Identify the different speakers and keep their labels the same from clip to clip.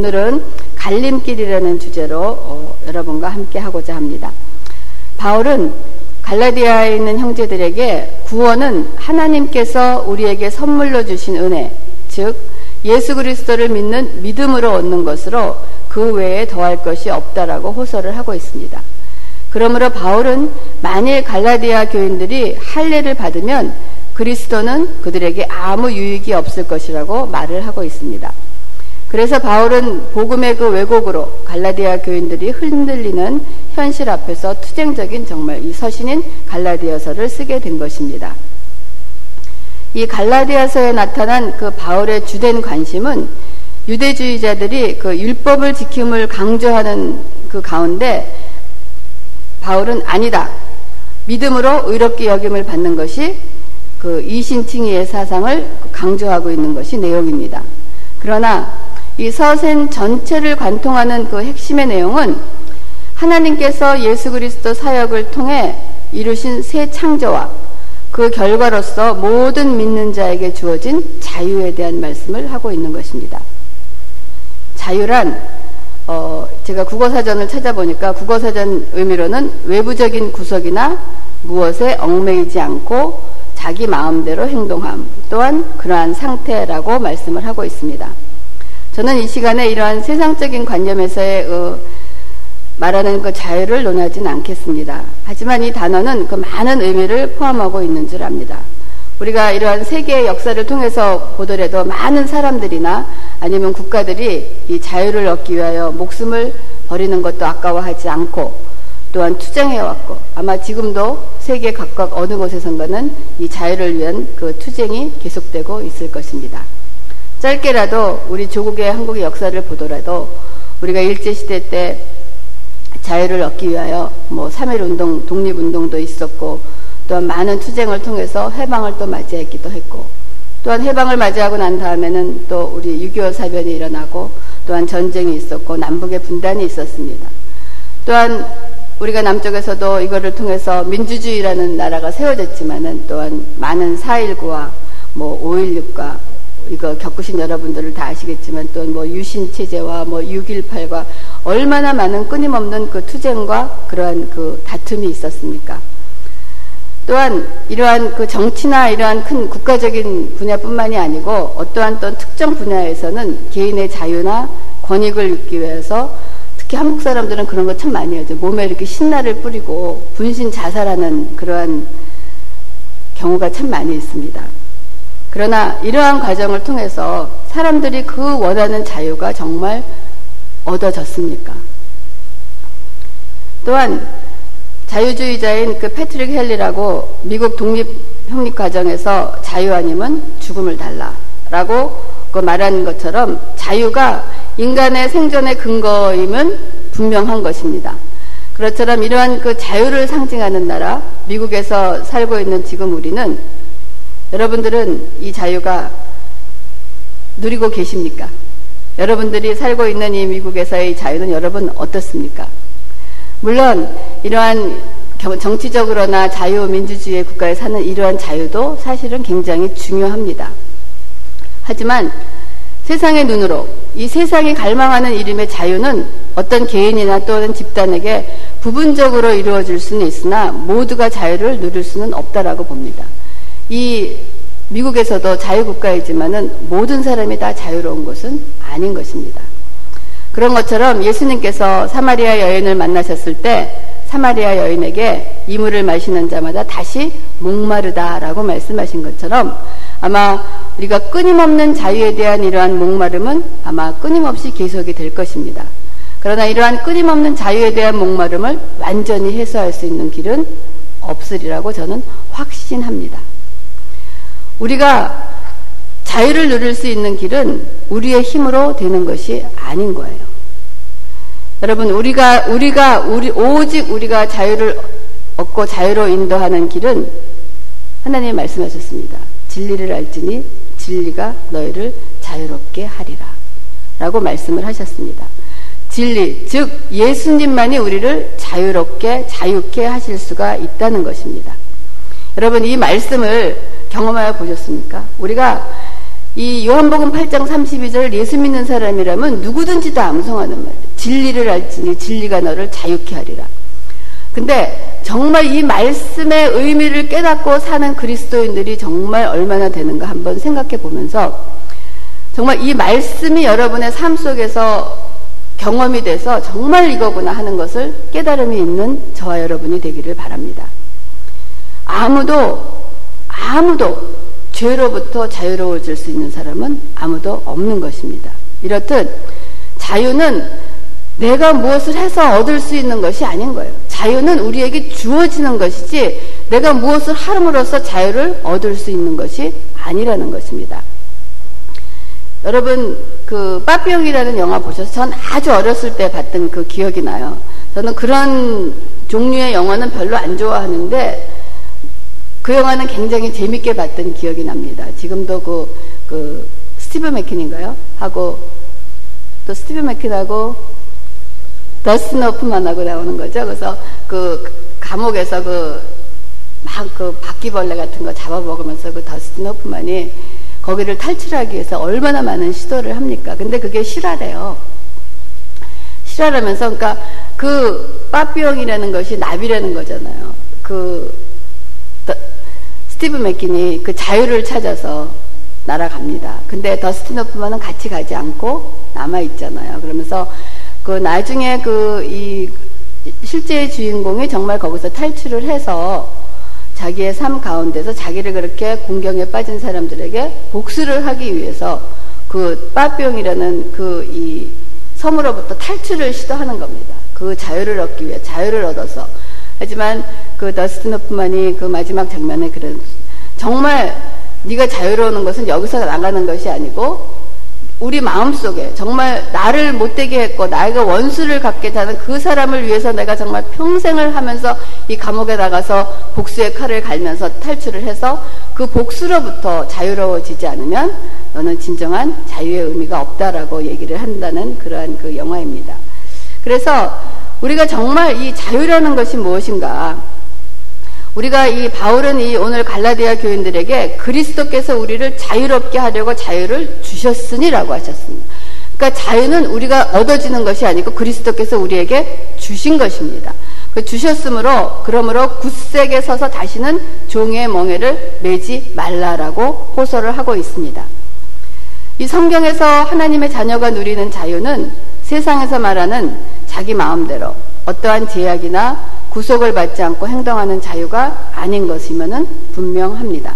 Speaker 1: 오늘은 갈림길이라는 주제로 어, 여러분과 함께 하고자 합니다. 바울은 갈라디아에 있는 형제들에게 구원은 하나님께서 우리에게 선물로 주신 은혜, 즉 예수 그리스도를 믿는 믿음으로 얻는 것으로 그 외에 더할 것이 없다라고 호소를 하고 있습니다. 그러므로 바울은 만일 갈라디아 교인들이 할례를 받으면 그리스도는 그들에게 아무 유익이 없을 것이라고 말을 하고 있습니다. 그래서 바울은 복음의 그 왜곡으로 갈라디아 교인들이 흔들리는 현실 앞에서 투쟁적인 정말 이 서신인 갈라디아서를 쓰게 된 것입니다. 이 갈라디아서에 나타난 그 바울의 주된 관심은 유대주의자들이 그 율법을 지킴을 강조하는 그 가운데 바울은 아니다. 믿음으로 의롭게 여김을 받는 것이 그 이신칭의의 사상을 강조하고 있는 것이 내용입니다. 그러나 이 서신 전체를 관통하는 그 핵심의 내용은 하나님께서 예수 그리스도 사역을 통해 이루신 새 창조와 그 결과로서 모든 믿는 자에게 주어진 자유에 대한 말씀을 하고 있는 것입니다. 자유란 어 제가 국어사전을 찾아보니까 국어사전 의미로는 외부적인 구석이나 무엇에 얽매이지 않고 자기 마음대로 행동함 또한 그러한 상태라고 말씀을 하고 있습니다. 저는 이 시간에 이러한 세상적인 관념에서의 어, 말하는 그 자유를 논하진 않겠습니다. 하지만 이 단어는 그 많은 의미를 포함하고 있는 줄 압니다. 우리가 이러한 세계의 역사를 통해서 보더라도 많은 사람들이나 아니면 국가들이 이 자유를 얻기 위하여 목숨을 버리는 것도 아까워하지 않고 또한 투쟁해왔고 아마 지금도 세계 각각 어느 곳에선가는 이 자유를 위한 그 투쟁이 계속되고 있을 것입니다. 짧게라도 우리 조국의 한국의 역사를 보더라도 우리가 일제시대 때 자유를 얻기 위하여 뭐 3.1운동, 독립운동도 있었고 또한 많은 투쟁을 통해서 해방을 또 맞이했기도 했고 또한 해방을 맞이하고 난 다음에는 또 우리 6.25 사변이 일어나고 또한 전쟁이 있었고 남북의 분단이 있었습니다. 또한 우리가 남쪽에서도 이거를 통해서 민주주의라는 나라가 세워졌지만은 또한 많은 4.19와 뭐 5.16과 이거 겪으신 여러분들을 다 아시겠지만 또 뭐 유신 체제와 뭐 6.18과 얼마나 많은 끊임없는 그 투쟁과 그러한 그 다툼이 있었습니까? 또한 이러한 그 정치나 이러한 큰 국가적인 분야뿐만이 아니고 어떠한 또 특정 분야에서는 개인의 자유나 권익을 얻기 위해서 특히 한국 사람들은 그런 거 참 많이 하죠. 몸에 이렇게 신나를 뿌리고 분신 자살하는 그러한 경우가 참 많이 있습니다. 그러나 이러한 과정을 통해서 사람들이 그 원하는 자유가 정말 얻어졌습니까? 또한 자유주의자인 그 패트릭 헬리라고 미국 독립 형립 과정에서 자유 아니면 죽음을 달라라고 그 말하는 것처럼 자유가 인간의 생존의 근거임은 분명한 것입니다. 그렇처럼 이러한 그 자유를 상징하는 나라 미국에서 살고 있는 지금 우리는 여러분들은 이 자유가 누리고 계십니까? 여러분들이 살고 있는 이 미국에서의 자유는 여러분 어떻습니까? 물론 이러한 정치적으로나 자유민주주의 국가에 사는 이러한 자유도 사실은 굉장히 중요합니다. 하지만 세상의 눈으로 이 세상이 갈망하는 이름의 자유는 어떤 개인이나 또는 집단에게 부분적으로 이루어질 수는 있으나 모두가 자유를 누릴 수는 없다라고 봅니다. 이 미국에서도 자유국가이지만은 모든 사람이 다 자유로운 것은 아닌 것입니다. 그런 것처럼 예수님께서 사마리아 여인을 만나셨을 때 사마리아 여인에게 이물을 마시는 자마다 다시 목마르다라고 말씀하신 것처럼 아마 우리가 끊임없는 자유에 대한 이러한 목마름은 아마 끊임없이 계속이 될 것입니다. 그러나 이러한 끊임없는 자유에 대한 목마름을 완전히 해소할 수 있는 길은 없으리라고 저는 확신합니다. 우리가 자유를 누릴 수 있는 길은 우리의 힘으로 되는 것이 아닌 거예요. 여러분, 우리가, 우리가, 우리, 오직 우리가 자유를 얻고 자유로 인도하는 길은 하나님이 말씀하셨습니다. 진리를 알지니 진리가 너희를 자유롭게 하리라. 라고 말씀을 하셨습니다. 진리, 즉, 예수님만이 우리를 자유롭게, 자유케 하실 수가 있다는 것입니다. 여러분, 이 말씀을 경험하여 보셨습니까? 우리가 이 요한복음 8장 32절 예수 믿는 사람이라면 누구든지 다 암송하는 말이에요. 진리를 알지니 진리가 너를 자유케 하리라. 근데 정말 이 말씀의 의미를 깨닫고 사는 그리스도인들이 정말 얼마나 되는가 한번 생각해 보면서 정말 이 말씀이 여러분의 삶 속에서 경험이 돼서 정말 이거구나 하는 것을 깨달음이 있는 저와 여러분이 되기를 바랍니다. 아무도, 아무도 죄로부터 자유로워질 수 있는 사람은 아무도 없는 것입니다. 이렇듯 자유는 내가 무엇을 해서 얻을 수 있는 것이 아닌 거예요. 자유는 우리에게 주어지는 것이지 내가 무엇을 하름으로써 자유를 얻을 수 있는 것이 아니라는 것입니다. 여러분 그 빠삐용이라는 영화 보셔서 전 아주 어렸을 때 봤던 그 기억이 나요. 저는 그런 종류의 영화는 별로 안 좋아하는데 그 영화는 굉장히 재밌게 봤던 기억이 납니다. 지금도 그, 그 스티브 맥퀸인가요? 하고 또 스티브 맥퀸하고 더스틴 호프만하고 나오는 거죠. 그래서 그 감옥에서 그 막 그 그 바퀴벌레 같은 거 잡아먹으면서 그 더스틴 호프만이 거기를 탈출하기 위해서 얼마나 많은 시도를 합니까? 근데 그게 실화래요. 실화라면서, 그러니까 그 빠삐용이라는 것이 나비라는 거잖아요. 그 스티브 맥킨이 그 자유를 찾아서 날아갑니다. 근데 더스틴 호프만은 같이 가지 않고 남아 있잖아요. 그러면서 그 나중에 그 이 실제 주인공이 정말 거기서 탈출을 해서 자기의 삶 가운데서 자기를 그렇게 공경에 빠진 사람들에게 복수를 하기 위해서 그 빠병이라는 그 이 섬으로부터 탈출을 시도하는 겁니다. 그 자유를 얻기 위해 자유를 얻어서 하지만 그 더스틴 호프만이 그 마지막 장면에 그런 정말 네가 자유로우는 것은 여기서 나가는 것이 아니고 우리 마음속에 정말 나를 못되게 했고 나에게 원수를 갖게 하는 그 사람을 위해서 내가 정말 평생을 하면서 이 감옥에 나가서 복수의 칼을 갈면서 탈출을 해서 그 복수로부터 자유로워지지 않으면 너는 진정한 자유의 의미가 없다라고 얘기를 한다는 그러한 그 영화입니다. 그래서 우리가 정말 이 자유라는 것이 무엇인가 우리가 이 바울은 이 오늘 갈라디아 교인들에게 그리스도께서 우리를 자유롭게 하려고 자유를 주셨으니라고 하셨습니다. 그러니까 자유는 우리가 얻어지는 것이 아니고 그리스도께서 우리에게 주신 것입니다. 그 주셨으므로 그러므로 굳세게 서서 다시는 종의 멍에를 매지 말라라고 호소를 하고 있습니다. 이 성경에서 하나님의 자녀가 누리는 자유는 세상에서 말하는 자기 마음대로 어떠한 제약이나 구속을 받지 않고 행동하는 자유가 아닌 것이면 분명합니다.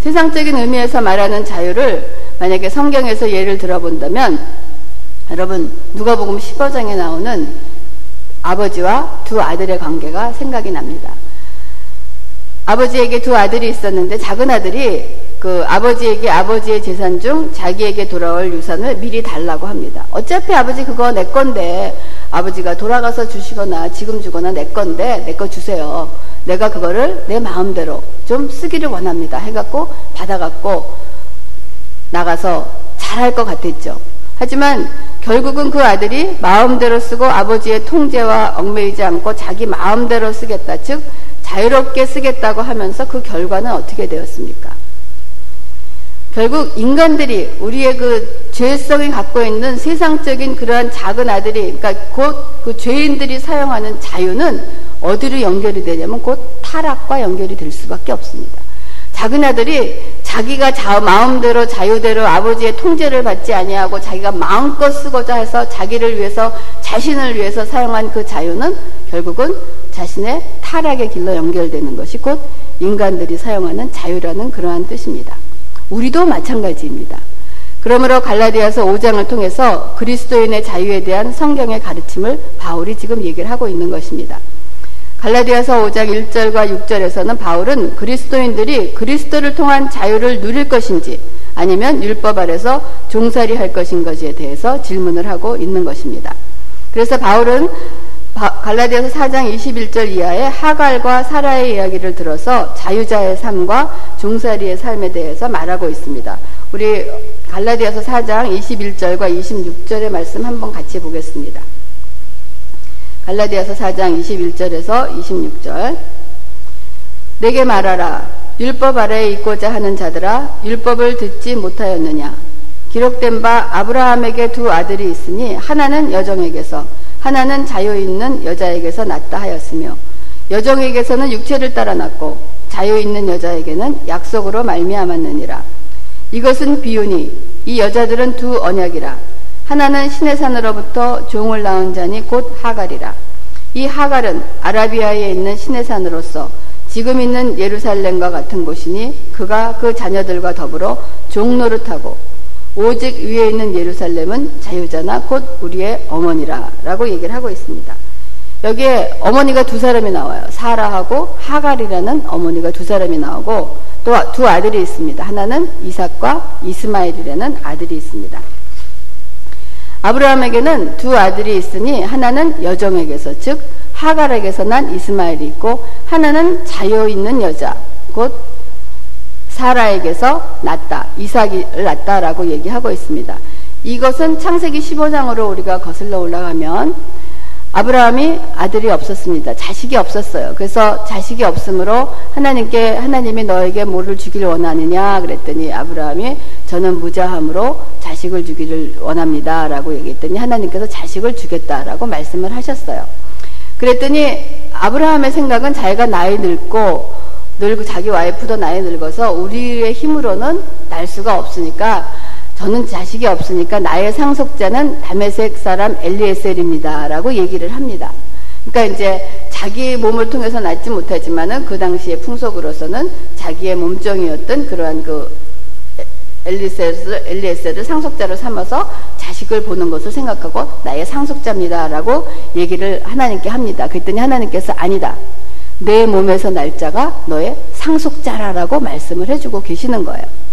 Speaker 1: 세상적인 의미에서 말하는 자유를 만약에 성경에서 예를 들어본다면 여러분 누가복음 15장에 나오는 아버지와 두 아들의 관계가 생각이 납니다. 아버지에게 두 아들이 있었는데 작은 아들이 그 아버지에게 아버지의 재산 중 자기에게 돌아올 유산을 미리 달라고 합니다. 어차피 아버지 그거 내 건데 아버지가 돌아가서 주시거나 지금 주거나 내 건데 내 거 주세요. 내가 그거를 내 마음대로 좀 쓰기를 원합니다. 해갖고 받아갖고 나가서 잘할 것 같았죠. 하지만 결국은 그 아들이 마음대로 쓰고 아버지의 통제와 얽매이지 않고 자기 마음대로 쓰겠다. 즉, 자유롭게 쓰겠다고 하면서 그 결과는 어떻게 되었습니까? 결국 인간들이 우리의 그 죄성이 갖고 있는 세상적인 그러한 작은 아들이 그러니까 곧 그 죄인들이 사용하는 자유는 어디로 연결이 되냐면 곧 타락과 연결이 될 수밖에 없습니다. 작은 아들이 자기가 자, 마음대로 자유대로 아버지의 통제를 받지 아니하고 자기가 마음껏 쓰고자 해서 자기를 위해서 자신을 위해서 사용한 그 자유는 결국은 자신의 타락의 길로 연결되는 것이 곧 인간들이 사용하는 자유라는 그러한 뜻입니다. 우리도 마찬가지입니다. 그러므로 갈라디아서 5장을 통해서 그리스도인의 자유에 대한 성경의 가르침을 바울이 지금 얘기를 하고 있는 것입니다. 갈라디아서 5장 1절과 6절에서는 바울은 그리스도인들이 그리스도를 통한 자유를 누릴 것인지 아니면 율법 아래서 종살이 할 것인가지에 대해서 질문을 하고 있는 것입니다. 그래서 바울은 갈라디아서 4장 21절 이하의 하갈과 사라의 이야기를 들어서 자유자의 삶과 종살이의 삶에 대해서 말하고 있습니다. 우리 갈라디아서 4장 21절과 26절의 말씀 한번 같이 보겠습니다. 갈라디아서 4장 21절에서 26절. 내게 말하라. 율법 아래에 있고자 하는 자들아 율법을 듣지 못하였느냐? 기록된 바 아브라함에게 두 아들이 있으니 하나는 여정에게서 하나는 자유 있는 여자에게서 낳다 하였으며 여정에게서는 육체를 따라 낳고 자유 있는 여자에게는 약속으로 말미암았느니라. 이것은 비유니 이 여자들은 두 언약이라 하나는 신의 산으로부터 종을 낳은 자니 곧 하갈이라 이 하갈은 아라비아에 있는 신의 산으로서 지금 있는 예루살렘과 같은 곳이니 그가 그 자녀들과 더불어 종노릇하고 오직 위에 있는 예루살렘은 자유자나 곧 우리의 어머니라 라고 얘기를 하고 있습니다. 여기에 어머니가 두 사람이 나와요. 사라하고 하갈이라는 어머니가 두 사람이 나오고 또 두 아들이 있습니다. 하나는 이삭과 이스마엘이라는 아들이 있습니다. 아브라함에게는 두 아들이 있으니 하나는 여정에게서 즉 하갈에게서 난 이스마엘이 있고 하나는 자유 있는 여자 곧 사라에게서 낳다 이삭을 낳다라고 얘기하고 있습니다. 이것은 창세기 15장으로 우리가 거슬러 올라가면 아브라함이 아들이 없었습니다. 자식이 없었어요. 그래서 자식이 없으므로 하나님께 하나님이 너에게 뭐를 주기를 원하느냐 그랬더니 아브라함이 저는 무자함으로 자식을 주기를 원합니다라고 얘기했더니 하나님께서 자식을 주겠다라고 말씀을 하셨어요. 그랬더니 아브라함의 생각은 자기가 나이 늙고 늙고 자기 와이프도 나이 늙어서 우리의 힘으로는 날 수가 없으니까 저는 자식이 없으니까 나의 상속자는 다메섹 사람 엘리에셀입니다. 라고 얘기를 합니다. 그러니까 이제 자기 몸을 통해서 낳지 못하지만은 그 당시의 풍속으로서는 자기의 몸종이었던 그러한 그 엘리세를, 엘리에셀을 상속자로 삼아서 자식을 보는 것을 생각하고 나의 상속자입니다라고 얘기를 하나님께 합니다. 그랬더니 하나님께서 아니다. 내 몸에서 날짜가 너의 상속자라라고 말씀을 해주고 계시는 거예요.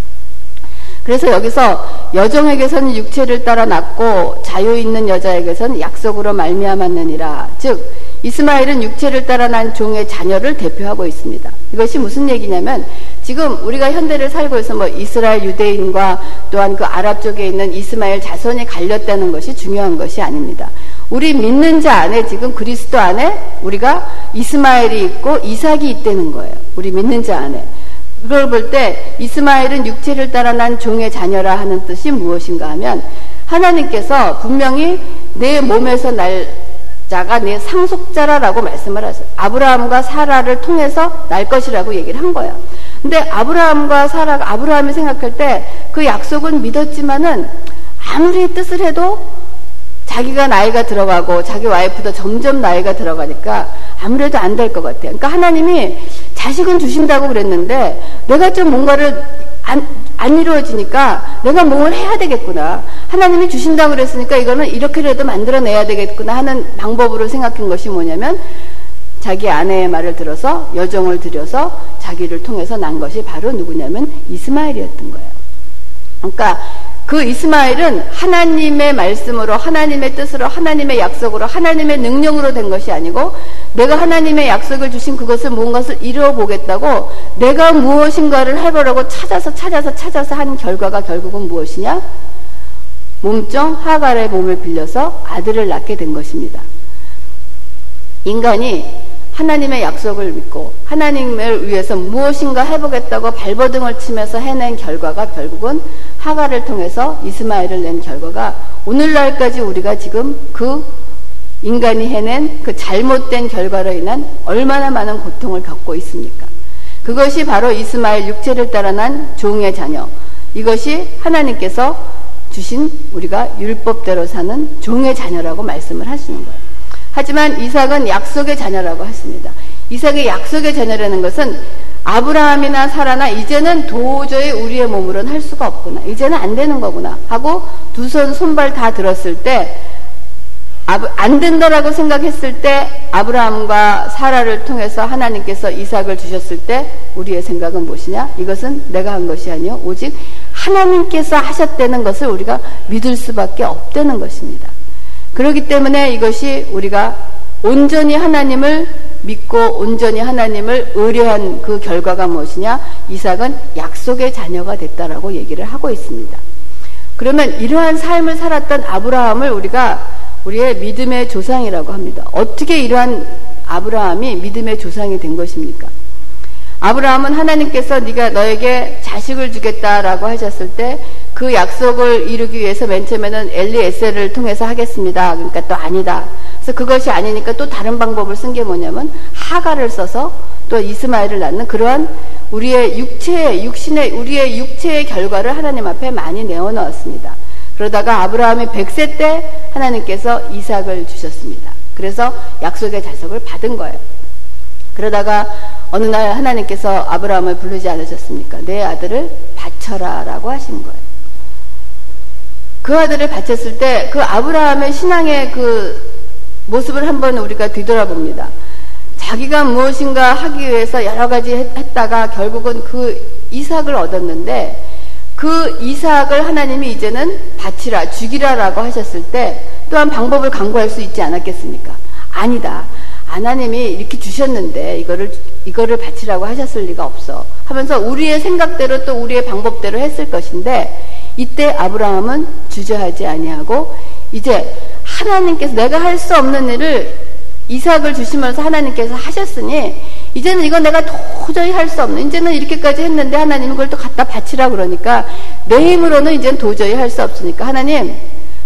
Speaker 1: 그래서 여기서 여종에게서는 육체를 따라 낳고 자유 있는 여자에게서는 약속으로 말미암았느니라. 즉 이스마엘은 육체를 따라 난 종의 자녀를 대표하고 있습니다. 이것이 무슨 얘기냐면 지금 우리가 현대를 살고 있어 뭐 이스라엘 유대인과 또한 그 아랍 쪽에 있는 이스마엘 자손이 갈렸다는 것이 중요한 것이 아닙니다. 우리 믿는 자 안에 지금 그리스도 안에 우리가 이스마엘이 있고 이삭이 있다는 거예요. 우리 믿는 자 안에. 그걸 볼 때 이스마엘은 육체를 따라 난 종의 자녀라 하는 뜻이 무엇인가 하면 하나님께서 분명히 내 몸에서 날 자가 내 상속자라라고 말씀을 하세요. 아브라함과 사라를 통해서 날 것이라고 얘기를 한 거예요. 근데 아브라함과 사라가 아브라함이 생각할 때 그 약속은 믿었지만은 아무리 뜻을 해도 자기가 나이가 들어가고 자기 와이프도 점점 나이가 들어가니까 아무래도 안 될 것 같아요. 그러니까 하나님이 자식은 주신다고 그랬는데 내가 좀 뭔가를 안, 안 이루어지니까 내가 뭘 해야 되겠구나. 하나님이 주신다고 그랬으니까 이거는 이렇게라도 만들어내야 되겠구나 하는 방법으로 생각한 것이 뭐냐면 자기 아내의 말을 들어서 여정을 들여서 자기를 통해서 난 것이 바로 누구냐면 이스마엘이었던 거예요. 그러니까 그 이스마엘은 하나님의 말씀으로 하나님의 뜻으로 하나님의 약속으로 하나님의 능력으로 된 것이 아니고 내가 하나님의 약속을 주신 그것을 무엇을 이루어 보겠다고 내가 무엇인가를 해보려고 찾아서 찾아서 찾아서 한 결과가 결국은 무엇이냐? 몸종 하갈의 몸을 빌려서 아들을 낳게 된 것입니다. 인간이 하나님의 약속을 믿고 하나님을 위해서 무엇인가 해보겠다고 발버둥을 치면서 해낸 결과가 결국은 하가를 통해서 이스마엘을 낸 결과가 오늘날까지 우리가 지금 그 인간이 해낸 그 잘못된 결과로 인한 얼마나 많은 고통을 겪고 있습니까? 그것이 바로 이스마엘 육체를 따라 난 종의 자녀. 이것이 하나님께서 주신 우리가 율법대로 사는 종의 자녀라고 말씀을 하시는 거예요. 하지만 이삭은 약속의 자녀라고 했습니다. 이삭의 약속의 자녀라는 것은 아브라함이나 사라나 이제는 도저히 우리의 몸으로는 할 수가 없구나. 이제는 안 되는 거구나. 하고 두 손 손발 다 들었을 때 안 된다라고 생각했을 때 아브라함과 사라를 통해서 하나님께서 이삭을 주셨을 때 우리의 생각은 무엇이냐? 이것은 내가 한 것이 아니요 오직 하나님께서 하셨다는 것을 우리가 믿을 수밖에 없다는 것입니다. 그렇기 때문에 이것이 우리가 온전히 하나님을 믿고 온전히 하나님을 의뢰한 그 결과가 무엇이냐? 이삭은 약속의 자녀가 됐다라고 얘기를 하고 있습니다. 그러면 이러한 삶을 살았던 아브라함을 우리가 우리의 믿음의 조상이라고 합니다. 어떻게 이러한 아브라함이 믿음의 조상이 된 것입니까? 아브라함은 하나님께서 네가 너에게 자식을 주겠다라고 하셨을 때 그 약속을 이루기 위해서 맨 처음에는 엘리 에셀을 통해서 하겠습니다. 그러니까 또 아니다. 그래서 그것이 아니니까 또 다른 방법을 쓴 게 뭐냐면 하가를 써서 또 이스마엘을 낳는 그러한 우리의 육체의 육신의 우리의 육체의 결과를 하나님 앞에 많이 내어 넣었습니다. 그러다가 아브라함이 100세 때 하나님께서 이삭을 주셨습니다. 그래서 약속의 자석을 받은 거예요. 그러다가 어느 날 하나님께서 아브라함을 부르지 않으셨습니까? 내 아들을 바쳐라 라고 하신 거예요. 그 아들을 바쳤을 때 그 아브라함의 신앙의 그 모습을 한번 우리가 뒤돌아봅니다. 자기가 무엇인가 하기 위해서 여러 가지 했다가 결국은 그 이삭을 얻었는데 그 이삭을 하나님이 이제는 바치라, 죽이라라고 하셨을 때 또한 방법을 강구할 수 있지 않았겠습니까? 아니다. 하나님이 이렇게 주셨는데 이거를 이거를 바치라고 하셨을 리가 없어. 하면서 우리의 생각대로 또 우리의 방법대로 했을 것인데 이때 아브라함은 주저하지 아니하고 이제 하나님께서 내가 할 수 없는 일을 이삭을 주시면서 하나님께서 하셨으니 이제는 이건 내가 도저히 할 수 없는 이제는 이렇게까지 했는데 하나님은 그걸 또 갖다 바치라 그러니까 내 힘으로는 이제는 도저히 할 수 없으니까 하나님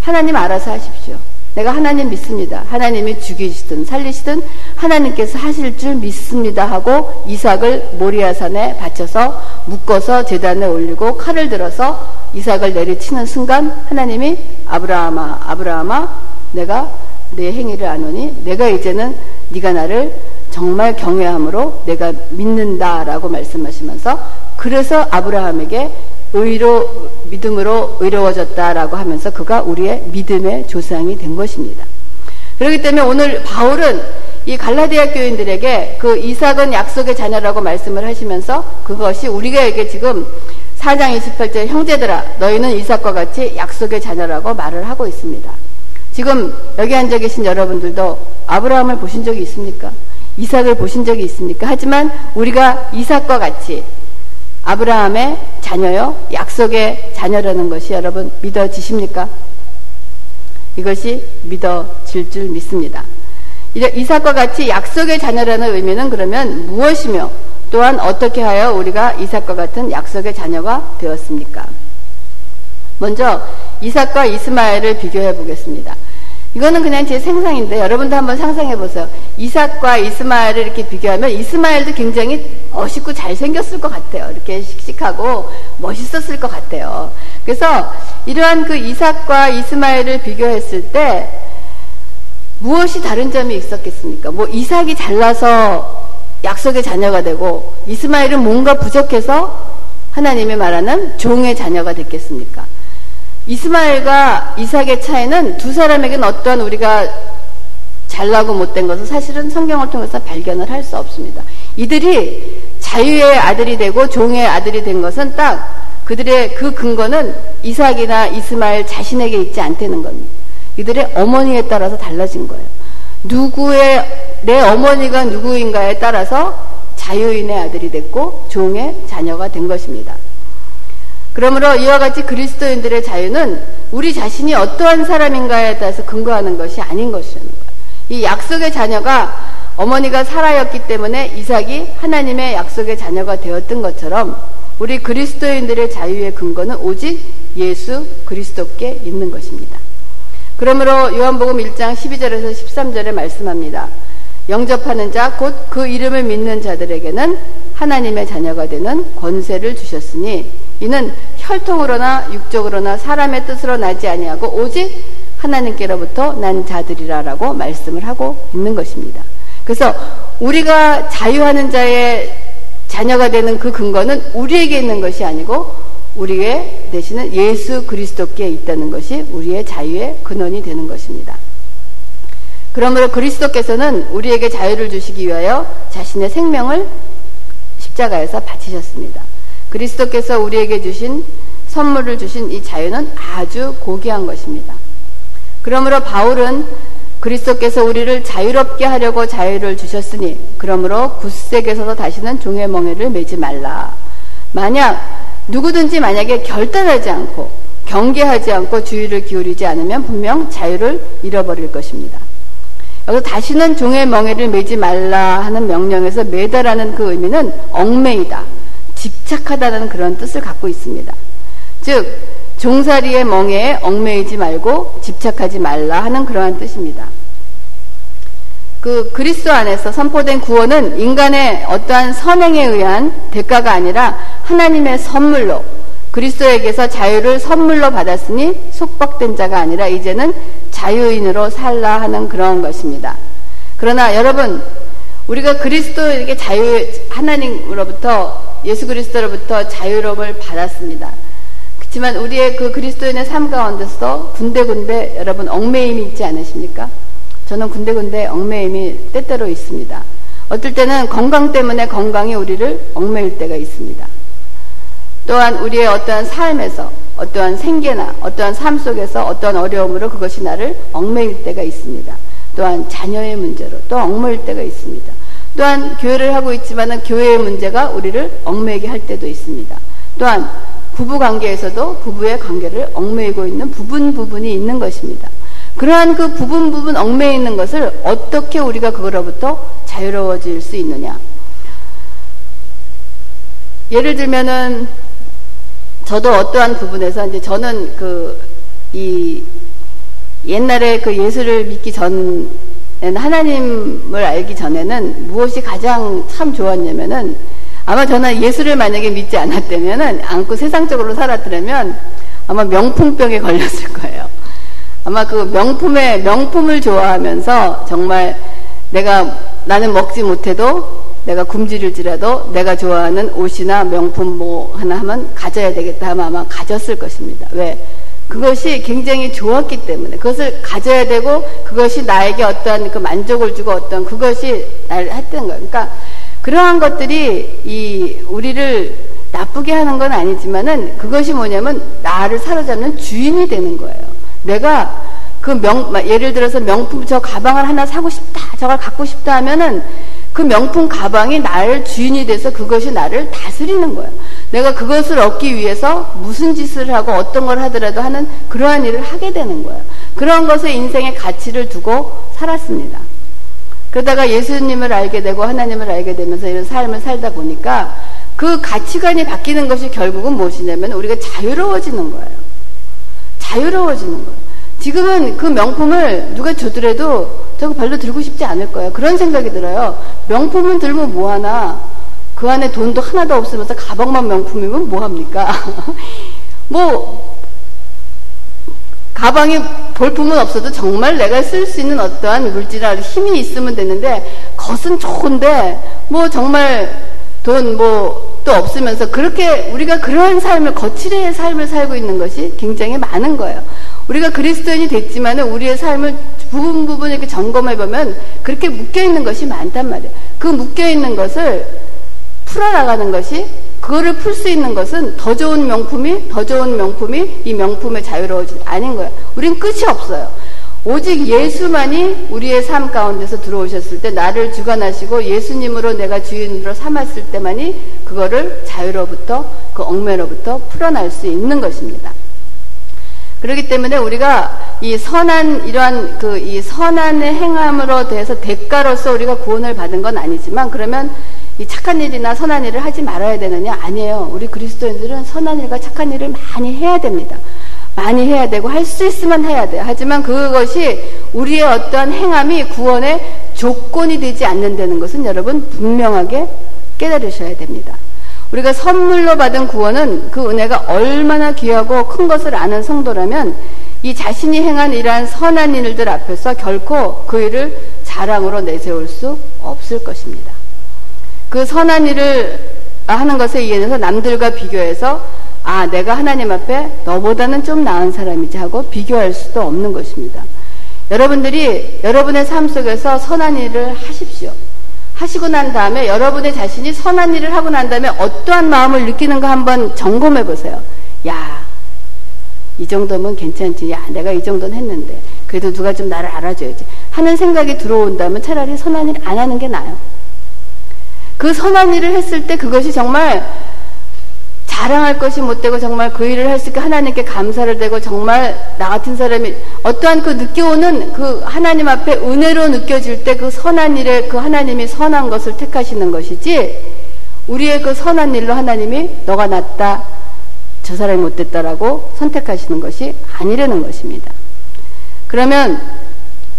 Speaker 1: 하나님 알아서 하십시오. 내가 하나님 믿습니다. 하나님이 죽이시든 살리시든 하나님께서 하실 줄 믿습니다 하고 이삭을 모리아산에 바쳐서 묶어서 재단에 올리고 칼을 들어서 이삭을 내리치는 순간 하나님이 아브라함아 아브라함아 내가 내 행위를 아노니 내가 이제는 네가 나를 정말 경외함으로 내가 믿는다라고 말씀하시면서 그래서 아브라함에게 의로 믿음으로 의로워졌다라고 하면서 그가 우리의 믿음의 조상이 된 것입니다. 그렇기 때문에 오늘 바울은 이 갈라디아 교인들에게 그 이삭은 약속의 자녀라고 말씀을 하시면서 그것이 우리에게 지금 4장 28절 형제들아 너희는 이삭과 같이 약속의 자녀라고 말을 하고 있습니다. 지금 여기 앉아 계신 여러분들도 아브라함을 보신 적이 있습니까? 이삭을 보신 적이 있습니까? 하지만 우리가 이삭과 같이 아브라함의 자녀요, 약속의 자녀라는 것이 여러분 믿어지십니까? 이것이 믿어질 줄 믿습니다. 이삭과 같이 약속의 자녀라는 의미는 그러면 무엇이며 또한 어떻게 하여 우리가 이삭과 같은 약속의 자녀가 되었습니까? 먼저 이삭과 이스마엘을 비교해 보겠습니다. 이거는 그냥 제 생상인데 여러분도 한번 상상해 보세요. 이삭과 이스마엘을 이렇게 비교하면 이스마엘도 굉장히 멋있고 잘생겼을 것 같아요. 이렇게 씩씩하고 멋있었을 것 같아요. 그래서 이러한 그 이삭과 이스마엘을 비교했을 때 무엇이 다른 점이 있었겠습니까? 뭐 이삭이 잘나서 약속의 자녀가 되고 이스마엘은 뭔가 부족해서 하나님이 말하는 종의 자녀가 됐겠습니까? 이스마엘과 이삭의 차이는 두 사람에게는 어떠한 우리가 잘나고 못된 것은 사실은 성경을 통해서 발견을 할 수 없습니다. 이들이 자유의 아들이 되고 종의 아들이 된 것은 딱 그들의 그 근거는 이삭이나 이스마엘 자신에게 있지 않다는 겁니다. 이들의 어머니에 따라서 달라진 거예요. 누구의 내 어머니가 누구인가에 따라서 자유인의 아들이 됐고 종의 자녀가 된 것입니다. 그러므로 이와 같이 그리스도인들의 자유는 우리 자신이 어떠한 사람인가에 따라서 근거하는 것이 아닌 것이라는 거예요. 이 약속의 자녀가 어머니가 사라였기 때문에 이삭이 하나님의 약속의 자녀가 되었던 것처럼 우리 그리스도인들의 자유의 근거는 오직 예수 그리스도께 있는 것입니다. 그러므로 요한복음 1장 12절에서 13절에 말씀합니다. 영접하는 자, 곧 그 이름을 믿는 자들에게는 하나님의 자녀가 되는 권세를 주셨으니 이는 혈통으로나 육적으로나 사람의 뜻으로 나지 아니하고 오직 하나님께로부터 난 자들이라라고 말씀을 하고 있는 것입니다. 그래서 우리가 자유하는 자의 자녀가 되는 그 근거는 우리에게 있는 것이 아니고 우리의 대신은 예수 그리스도께 있다는 것이 우리의 자유의 근원이 되는 것입니다. 그러므로 그리스도께서는 우리에게 자유를 주시기 위하여 자신의 생명을 십자가에서 바치셨습니다. 그리스도께서 우리에게 주신 선물을 주신 이 자유는 아주 고귀한 것입니다. 그러므로 바울은 그리스도께서 우리를 자유롭게 하려고 자유를 주셨으니 그러므로 굳세게서도 다시는 종의 멍에를 매지 말라. 만약 누구든지 만약에 결단하지 않고 경계하지 않고 주의를 기울이지 않으면 분명 자유를 잃어버릴 것입니다. 여기서 다시는 종의 멍에를 매지 말라 하는 명령에서 매다라는 그 의미는 얽매이다, 집착하다는 그런 뜻을 갖고 있습니다. 즉 종살이의 멍에에 얽매이지 말고 집착하지 말라 하는 그러한 뜻입니다. 그 그리스도 안에서 선포된 구원은 인간의 어떠한 선행에 의한 대가가 아니라 하나님의 선물로 그리스도에게서 자유를 선물로 받았으니 속박된 자가 아니라 이제는 자유인으로 살라 하는 그런 것입니다. 그러나 여러분 우리가 그리스도에게 자유 하나님으로부터 예수 그리스도로부터 자유로움을 받았습니다. 그렇지만 우리의 그 그리스도인의 삶 가운데서도 군데군데 여러분 얽매임이 있지 않으십니까? 저는 군데군데 얽매임이 때때로 있습니다. 어떨 때는 건강 때문에 건강이 우리를 얽매일 때가 있습니다. 또한 우리의 어떠한 삶에서 어떠한 생계나 어떠한 삶 속에서 어떠한 어려움으로 그것이 나를 얽매일 때가 있습니다. 또한 자녀의 문제로 또 얽매일 때가 있습니다. 또한 교회를 하고 있지만 교회의 문제가 우리를 얽매이게 할 때도 있습니다. 또한 부부 관계에서도 부부의 관계를 얽매이고 있는 부분 부분이 있는 것입니다. 그러한 그 부분 부분 얽매여 있는 것을 어떻게 우리가 그거로부터 자유로워질 수 있느냐. 예를 들면은 저도 어떠한 부분에서 이제 저는 그 이 옛날에 그 예수를 믿기 전 하나님을 알기 전에는 무엇이 가장 참 좋았냐면은 아마 저는 예수를 만약에 믿지 않았다면은 않고 세상적으로 살았더라면 아마 명품병에 걸렸을 거예요. 아마 그 명품의 명품을 좋아하면서 정말 내가 나는 먹지 못해도 내가 굶주릴지라도 내가 좋아하는 옷이나 명품 뭐 하나 하면 가져야 되겠다 하면 아마 가졌을 것입니다. 왜? 그것이 굉장히 좋았기 때문에 그것을 가져야 되고 그것이 나에게 어떠한 그 만족을 주고 어떤 그것이 나를 했던 거예요. 그러니까 그러한 것들이 이 우리를 나쁘게 하는 건 아니지만은 그것이 뭐냐면 나를 사로잡는 주인이 되는 거예요. 내가 그 명, 예를 들어서 명품 저 가방을 하나 사고 싶다, 저걸 갖고 싶다 하면은 그 명품 가방이 나를 주인이 돼서 그것이 나를 다스리는 거예요. 내가 그것을 얻기 위해서 무슨 짓을 하고 어떤 걸 하더라도 하는 그러한 일을 하게 되는 거예요. 그런 것에 인생의 가치를 두고 살았습니다. 그러다가 예수님을 알게 되고 하나님을 알게 되면서 이런 삶을 살다 보니까 그 가치관이 바뀌는 것이 결국은 무엇이냐면 우리가 자유로워지는 거예요. 자유로워지는 거예요. 지금은 그 명품을 누가 주더라도 저거 별로 들고 싶지 않을 거예요. 그런 생각이 들어요. 명품은 들면 뭐하나 그 안에 돈도 하나도 없으면서 가방만 명품이면 뭐합니까? 뭐 가방에 볼품은 없어도 정말 내가 쓸 수 있는 어떠한 물질이나 힘이 있으면 되는데 겉은 좋은데 뭐 정말 돈 뭐 또 없으면서 그렇게 우리가 그런 삶을 거칠의 삶을 살고 있는 것이 굉장히 많은 거예요. 우리가 그리스도인이 됐지만 우리의 삶을 부분 부분 이렇게 점검해 보면 그렇게 묶여 있는 것이 많단 말이에요. 그 묶여 있는 것을 풀어 나가는 것이 그거를 풀 수 있는 것은 더 좋은 명품이 더 좋은 명품이 이 명품의 자유로워지 아닌 거예요. 우린 끝이 없어요. 오직 예수만이 우리의 삶 가운데서 들어오셨을 때 나를 주관하시고 예수님으로 내가 주인으로 삼았을 때만이 그거를 자유로부터 그 얽매로부터 풀어날 수 있는 것입니다. 그렇기 때문에 우리가 이 선한 이러한 그 이 선한의 행함으로 대해서 대가로서 우리가 구원을 받은 건 아니지만 그러면 이 착한 일이나 선한 일을 하지 말아야 되느냐? 아니에요. 우리 그리스도인들은 선한 일과 착한 일을 많이 해야 됩니다. 많이 해야 되고 할 수 있으면 해야 돼요. 하지만 그것이 우리의 어떠한 행함이 구원의 조건이 되지 않는다는 것은 여러분 분명하게 깨달으셔야 됩니다. 우리가 선물로 받은 구원은 그 은혜가 얼마나 귀하고 큰 것을 아는 성도라면 이 자신이 행한 이러한 선한 일들 앞에서 결코 그 일을 자랑으로 내세울 수 없을 것입니다. 그 선한 일을 하는 것에 의해서 남들과 비교해서 아, 내가 하나님 앞에 너보다는 좀 나은 사람이지 하고 비교할 수도 없는 것입니다. 여러분들이 여러분의 삶 속에서 선한 일을 하십시오. 하시고 난 다음에 여러분의 자신이 선한 일을 하고 난 다음에 어떠한 마음을 느끼는가 한번 점검해 보세요. 야, 이 정도면 괜찮지. 야, 내가 이 정도는 했는데. 그래도 누가 좀 나를 알아줘야지. 하는 생각이 들어온다면 차라리 선한 일 안 하는 게 나아요. 그 선한 일을 했을 때 그것이 정말 자랑할 것이 못 되고 정말 그 일을 했을 때 하나님께 감사를 되고 정말 나 같은 사람이 어떠한 그 느껴오는 그 하나님 앞에 은혜로 느껴질 때 그 선한 일에 그 하나님이 선한 것을 택하시는 것이지 우리의 그 선한 일로 하나님이 너가 낫다 저 사람이 못됐다라고 선택하시는 것이 아니라는 것입니다. 그러면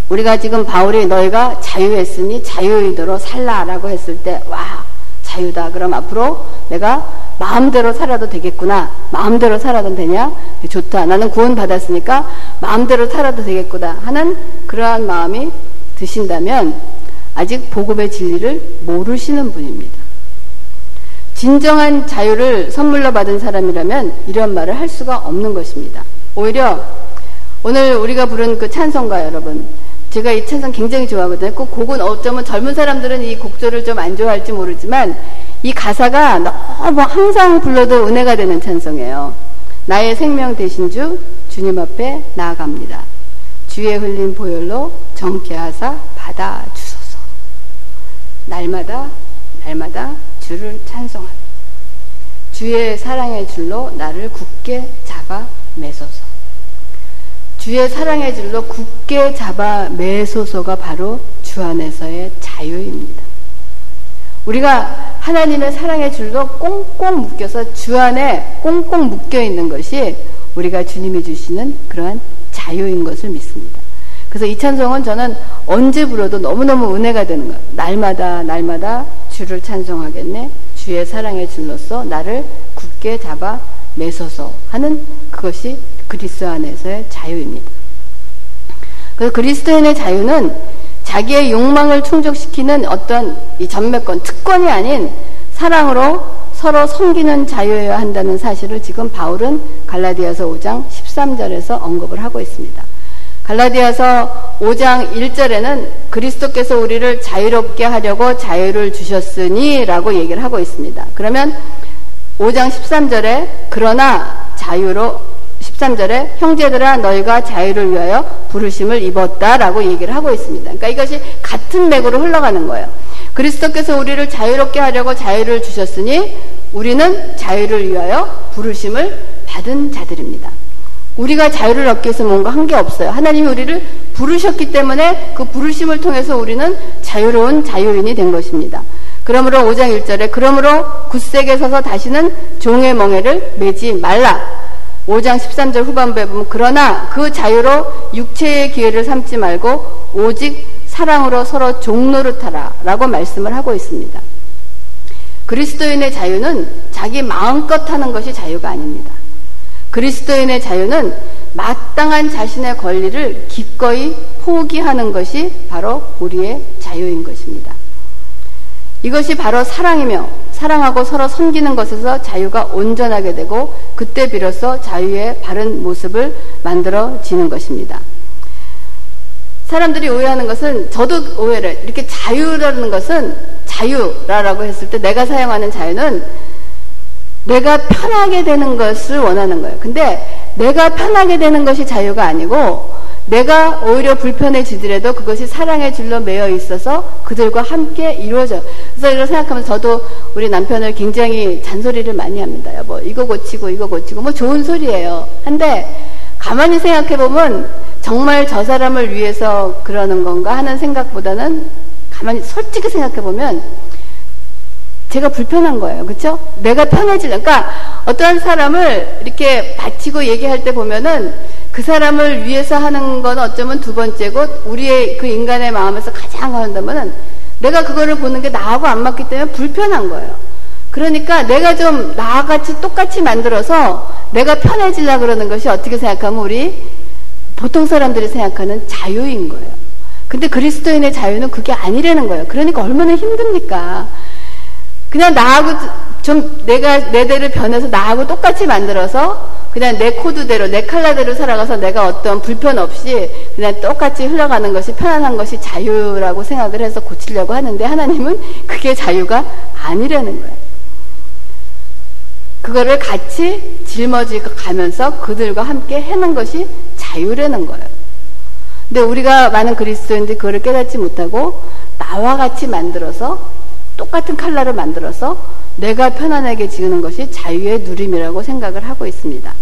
Speaker 1: 우리가 지금 바울이 너희가 자유했으니 자유의도로 살라라고 했을 때 와 자유다 그럼 앞으로 내가 마음대로 살아도 되겠구나 마음대로 살아도 되냐 좋다 나는 구원 받았으니까 마음대로 살아도 되겠구나 하는 그러한 마음이 드신다면 아직 복음의 진리를 모르시는 분입니다. 진정한 자유를 선물로 받은 사람이라면 이런 말을 할 수가 없는 것입니다. 오히려 오늘 우리가 부른 그 찬송가 여러분 제가 이 찬송 굉장히 좋아하거든요. 꼭 곡은 어쩌면 젊은 사람들은 이 곡조를 좀 안 좋아할지 모르지만 이 가사가 너무 항상 불러도 은혜가 되는 찬송이에요. 나의 생명 대신 주 주님 앞에 나아갑니다. 주의 흘린 보혈로 정케 하사 받아 주소서. 날마다 날마다 주를 찬송하라. 주의 사랑의 줄로 나를 굳게 잡아 매소서. 주의 사랑의 줄로 굳게 잡아 매소서가 바로 주 안에서의 자유입니다. 우리가 하나님의 사랑의 줄로 꽁꽁 묶여서 주 안에 꽁꽁 묶여 있는 것이 우리가 주님이 주시는 그러한 자유인 것을 믿습니다. 그래서 이 찬송은 저는 언제 불러도 너무너무 은혜가 되는 거예요. 날마다 날마다 주를 찬송하겠네. 주의 사랑의 줄로서 나를 굳게 잡아 매서서 하는 그것이 그리스도 안에서의 자유입니다. 그래서 그리스도인의 자유는 자기의 욕망을 충족시키는 어떤 이 전매권, 특권이 아닌 사랑으로 서로 섬기는 자유여야 한다는 사실을 지금 바울은 갈라디아서 5장 13절에서 언급을 하고 있습니다. 갈라디아서 5장 1절에는 그리스도께서 우리를 자유롭게 하려고 자유를 주셨으니 라고 얘기를 하고 있습니다. 그러면 5장 13절에 그러나 자유로 13절에 형제들아 너희가 자유를 위하여 부르심을 입었다라고 얘기를 하고 있습니다. 그러니까 이것이 같은 맥으로 흘러가는 거예요. 그리스도께서 우리를 자유롭게 하려고 자유를 주셨으니 우리는 자유를 위하여 부르심을 받은 자들입니다. 우리가 자유를 얻기 위해서 뭔가 한 게 없어요. 하나님이 우리를 부르셨기 때문에 그 부르심을 통해서 우리는 자유로운 자유인이 된 것입니다. 그러므로 5장 1절에 그러므로 굳세게 서서 다시는 종의 멍에를 매지 말라. 5장 13절 후반부에 보면 그러나 그 자유로 육체의 기회를 삼지 말고 오직 사랑으로 서로 종노릇하라 라고 말씀을 하고 있습니다. 그리스도인의 자유는 자기 마음껏 하는 것이 자유가 아닙니다. 그리스도인의 자유는 마땅한 자신의 권리를 기꺼이 포기하는 것이 바로 우리의 자유인 것입니다. 이것이 바로 사랑이며 사랑하고 서로 섬기는 것에서 자유가 온전하게 되고 그때 비로소 자유의 바른 모습을 만들어지는 것입니다. 사람들이 오해하는 것은 저도 오해를 이렇게 자유라는 것은 자유라고 했을 때 내가 사용하는 자유는 내가 편하게 되는 것을 원하는 거예요. 근데 내가 편하게 되는 것이 자유가 아니고 내가 오히려 불편해지더라도 그것이 사랑의 줄로 매여 있어서 그들과 함께 이루어져. 그래서 이걸 생각하면 저도 우리 남편을 굉장히 잔소리를 많이 합니다. 여보, 이거 고치고 이거 고치고 뭐 좋은 소리예요. 한데 가만히 생각해 보면 정말 저 사람을 위해서 그러는 건가 하는 생각보다는 가만히 솔직히 생각해 보면 제가 불편한 거예요. 그렇죠? 내가 편해지려. 그러니까 어떠한 사람을 이렇게 바치고 얘기할 때 보면은 그 사람을 위해서 하는 건 어쩌면 두 번째고 우리의 그 인간의 마음에서 가장 한다면은 내가 그거를 보는 게 나하고 안 맞기 때문에 불편한 거예요. 그러니까 내가 좀 나같이 똑같이 만들어서 내가 편해지려 그러는 것이 어떻게 생각하면 우리 보통 사람들이 생각하는 자유인 거예요. 근데 그리스도인의 자유는 그게 아니라는 거예요. 그러니까 얼마나 힘듭니까? 그냥 나하고 좀 내가 내대로 변해서 나하고 똑같이 만들어서 그냥 내 코드대로 내 칼라대로 살아가서 내가 어떤 불편 없이 그냥 똑같이 흘러가는 것이 편안한 것이 자유라고 생각을 해서 고치려고 하는데 하나님은 그게 자유가 아니라는 거예요. 그거를 같이 짊어지고 가면서 그들과 함께 해는 것이 자유라는 거예요. 근데 우리가 많은 그리스도인들이 그거를 깨닫지 못하고 나와 같이 만들어서 똑같은 칼라를 만들어서 내가 편안하게 지으는 것이 자유의 누림이라고 생각을 하고 있습니다.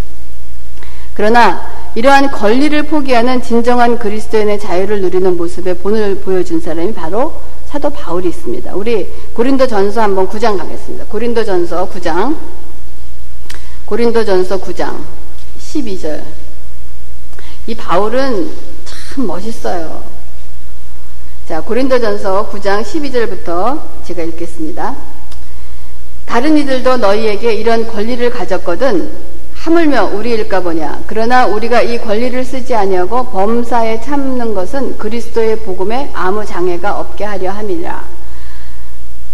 Speaker 1: 그러나 이러한 권리를 포기하는 진정한 그리스도인의 자유를 누리는 모습의 본을 보여준 사람이 바로 사도 바울이 있습니다. 우리 고린도 전서 한번 9장 가겠습니다. 고린도 전서 9장. 고린도 전서 9장 12절. 이 바울은 참 멋있어요. 자, 고린도 전서 9장 12절부터 제가 읽겠습니다. 다른 이들도 너희에게 이런 권리를 가졌거든 하물며 우리일까 보냐. 그러나 우리가 이 권리를 쓰지 아니하고 범사에 참는 것은 그리스도의 복음에 아무 장애가 없게 하려 함이라.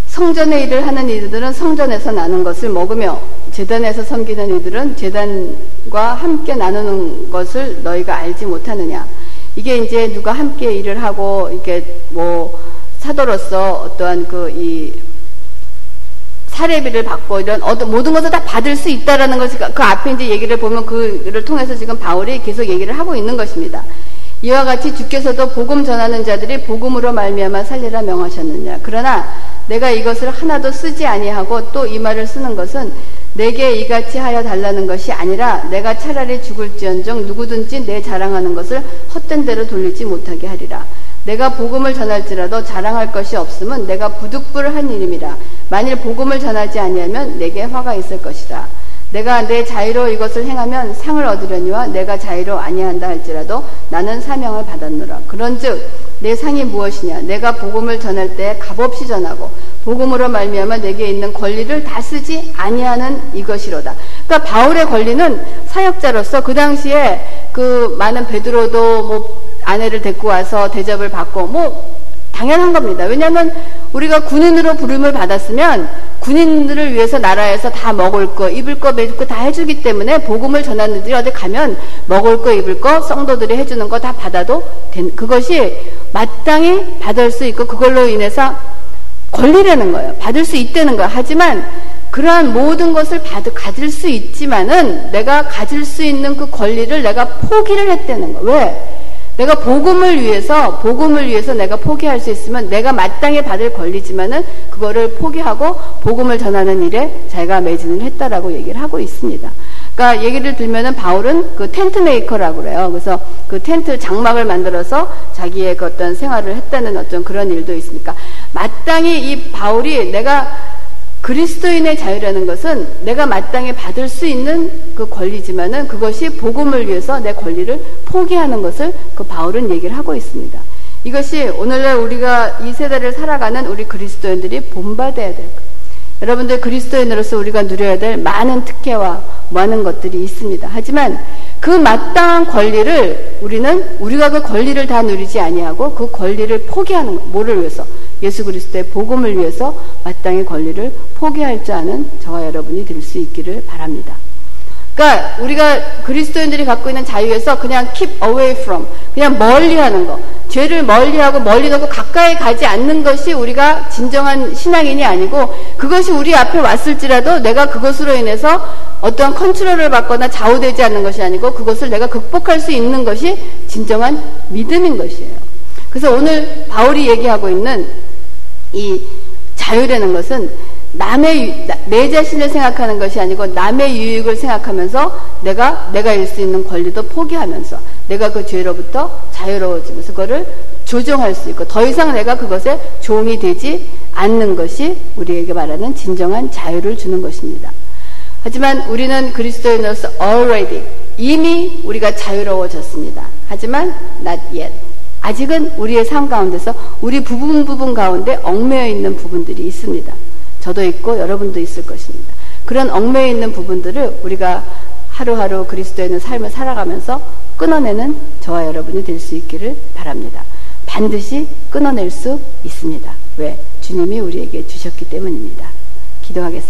Speaker 1: 성전의 일을 하는 이들은 성전에서 나는 것을 먹으며 재단에서 섬기는 이들은 재단과 함께 나누는 것을 너희가 알지 못하느냐. 이게 이제 누가 함께 일을 하고 이게 뭐 사도로서 어떠한 그 이 사례비를 받고 이런 어떤 모든 것을 다 받을 수 있다라는 것을 그 앞에 이제 얘기를 보면 그를 통해서 지금 바울이 계속 얘기를 하고 있는 것입니다. 이와 같이 주께서도 복음 전하는 자들이 복음으로 말미암아 살리라 명하셨느냐. 그러나 내가 이것을 하나도 쓰지 아니하고 또 이 말을 쓰는 것은 내게 이같이 하여 달라는 것이 아니라 내가 차라리 죽을지언정 누구든지 내 자랑하는 것을 헛된 대로 돌리지 못하게 하리라. 내가 복음을 전할지라도 자랑할 것이 없으면 내가 부득불한 일임이라. 만일 복음을 전하지 아니하면 내게 화가 있을 것이다. 내가 내 자유로 이것을 행하면 상을 얻으려니와 내가 자유로 아니한다 할지라도 나는 사명을 받았노라. 그런즉 내 상이 무엇이냐? 내가 복음을 전할 때 값없이 전하고 복음으로 말미암아 내게 있는 권리를 다 쓰지 아니하는 이것이로다. 그러니까 바울의 권리는 사역자로서 그 당시에 그 많은 베드로도 뭐 아내를 데리고 와서 대접을 받고 뭐 당연한 겁니다. 왜냐하면 우리가 군인으로 부름을 받았으면 군인들을 위해서 나라에서 다 먹을 거, 입을 거, 매줄 거 다 해주기 때문에 복음을 전하는 들이 어디 가면 먹을 거, 입을 거, 성도들이 해주는 거 다 받아도 된, 그것이 마땅히 받을 수 있고 그걸로 인해서 권리라는 거예요. 받을 수 있다는 거예요. 하지만 그러한 모든 것을 받, 가질 수 있지만은 내가 가질 수 있는 그 권리를 내가 포기를 했다는 거. 왜? 내가 복음을 위해서 복음을 위해서 내가 포기할 수 있으면 내가 마땅히 받을 권리지만은 그거를 포기하고 복음을 전하는 일에 자기가 매진을 했다라고 얘기를 하고 있습니다. 그러니까 얘기를 들면은 바울은 그 tent maker라고 그래요. 그래서 그 텐트 장막을 만들어서 자기의 그 어떤 생활을 했다는 어떤 그런 일도 있습니까? 마땅히 이 바울이 내가 그리스도인의 자유라는 것은 내가 마땅히 받을 수 있는 그 권리지만은 그것이 복음을 위해서 내 권리를 포기하는 것을 그 바울은 얘기를 하고 있습니다. 이것이 오늘날 우리가 이 세대를 살아가는 우리 그리스도인들이 본받아야 될 것. 여러분들 그리스도인으로서 우리가 누려야 될 많은 특혜와 많은 것들이 있습니다. 하지만 그 마땅한 권리를 우리는 우리가 그 권리를 다 누리지 아니하고 그 권리를 포기하는 것. 뭐를 위해서? 예수 그리스도의 복음을 위해서 마땅히 권리를 포기할 줄 아는 저와 여러분이 될 수 있기를 바랍니다. 그러니까 우리가 그리스도인들이 갖고 있는 자유에서 그냥 keep away from, 그냥 멀리 하는 거, 죄를 멀리하고 멀리 놓고 가까이 가지 않는 것이 우리가 진정한 신앙인이 아니고 그것이 우리 앞에 왔을지라도 내가 그것으로 인해서 어떤 컨트롤을 받거나 좌우되지 않는 것이 아니고 그것을 내가 극복할 수 있는 것이 진정한 믿음인 것이에요. 그래서 오늘 바울이 얘기하고 있는 이 자유라는 것은 남의 내 자신을 생각하는 것이 아니고 남의 유익을 생각하면서 내가 내가 일 수 있는 권리도 포기하면서 내가 그 죄로부터 자유로워지면서 그거를 조정할 수 있고 더 이상 내가 그것에 종이 되지 않는 것이 우리에게 말하는 진정한 자유를 주는 것입니다. 하지만 우리는 그리스도인으로서 already 이미 우리가 자유로워졌습니다. 하지만 not yet. 아직은 우리의 삶 가운데서 우리 부분 부분 가운데 얽매여 있는 부분들이 있습니다. 저도 있고 여러분도 있을 것입니다. 그런 얽매여 있는 부분들을 우리가 하루하루 그리스도의 삶을 살아가면서 끊어내는 저와 여러분이 될 수 있기를 바랍니다. 반드시 끊어낼 수 있습니다. 왜? 주님이 우리에게 주셨기 때문입니다. 기도하겠습니다.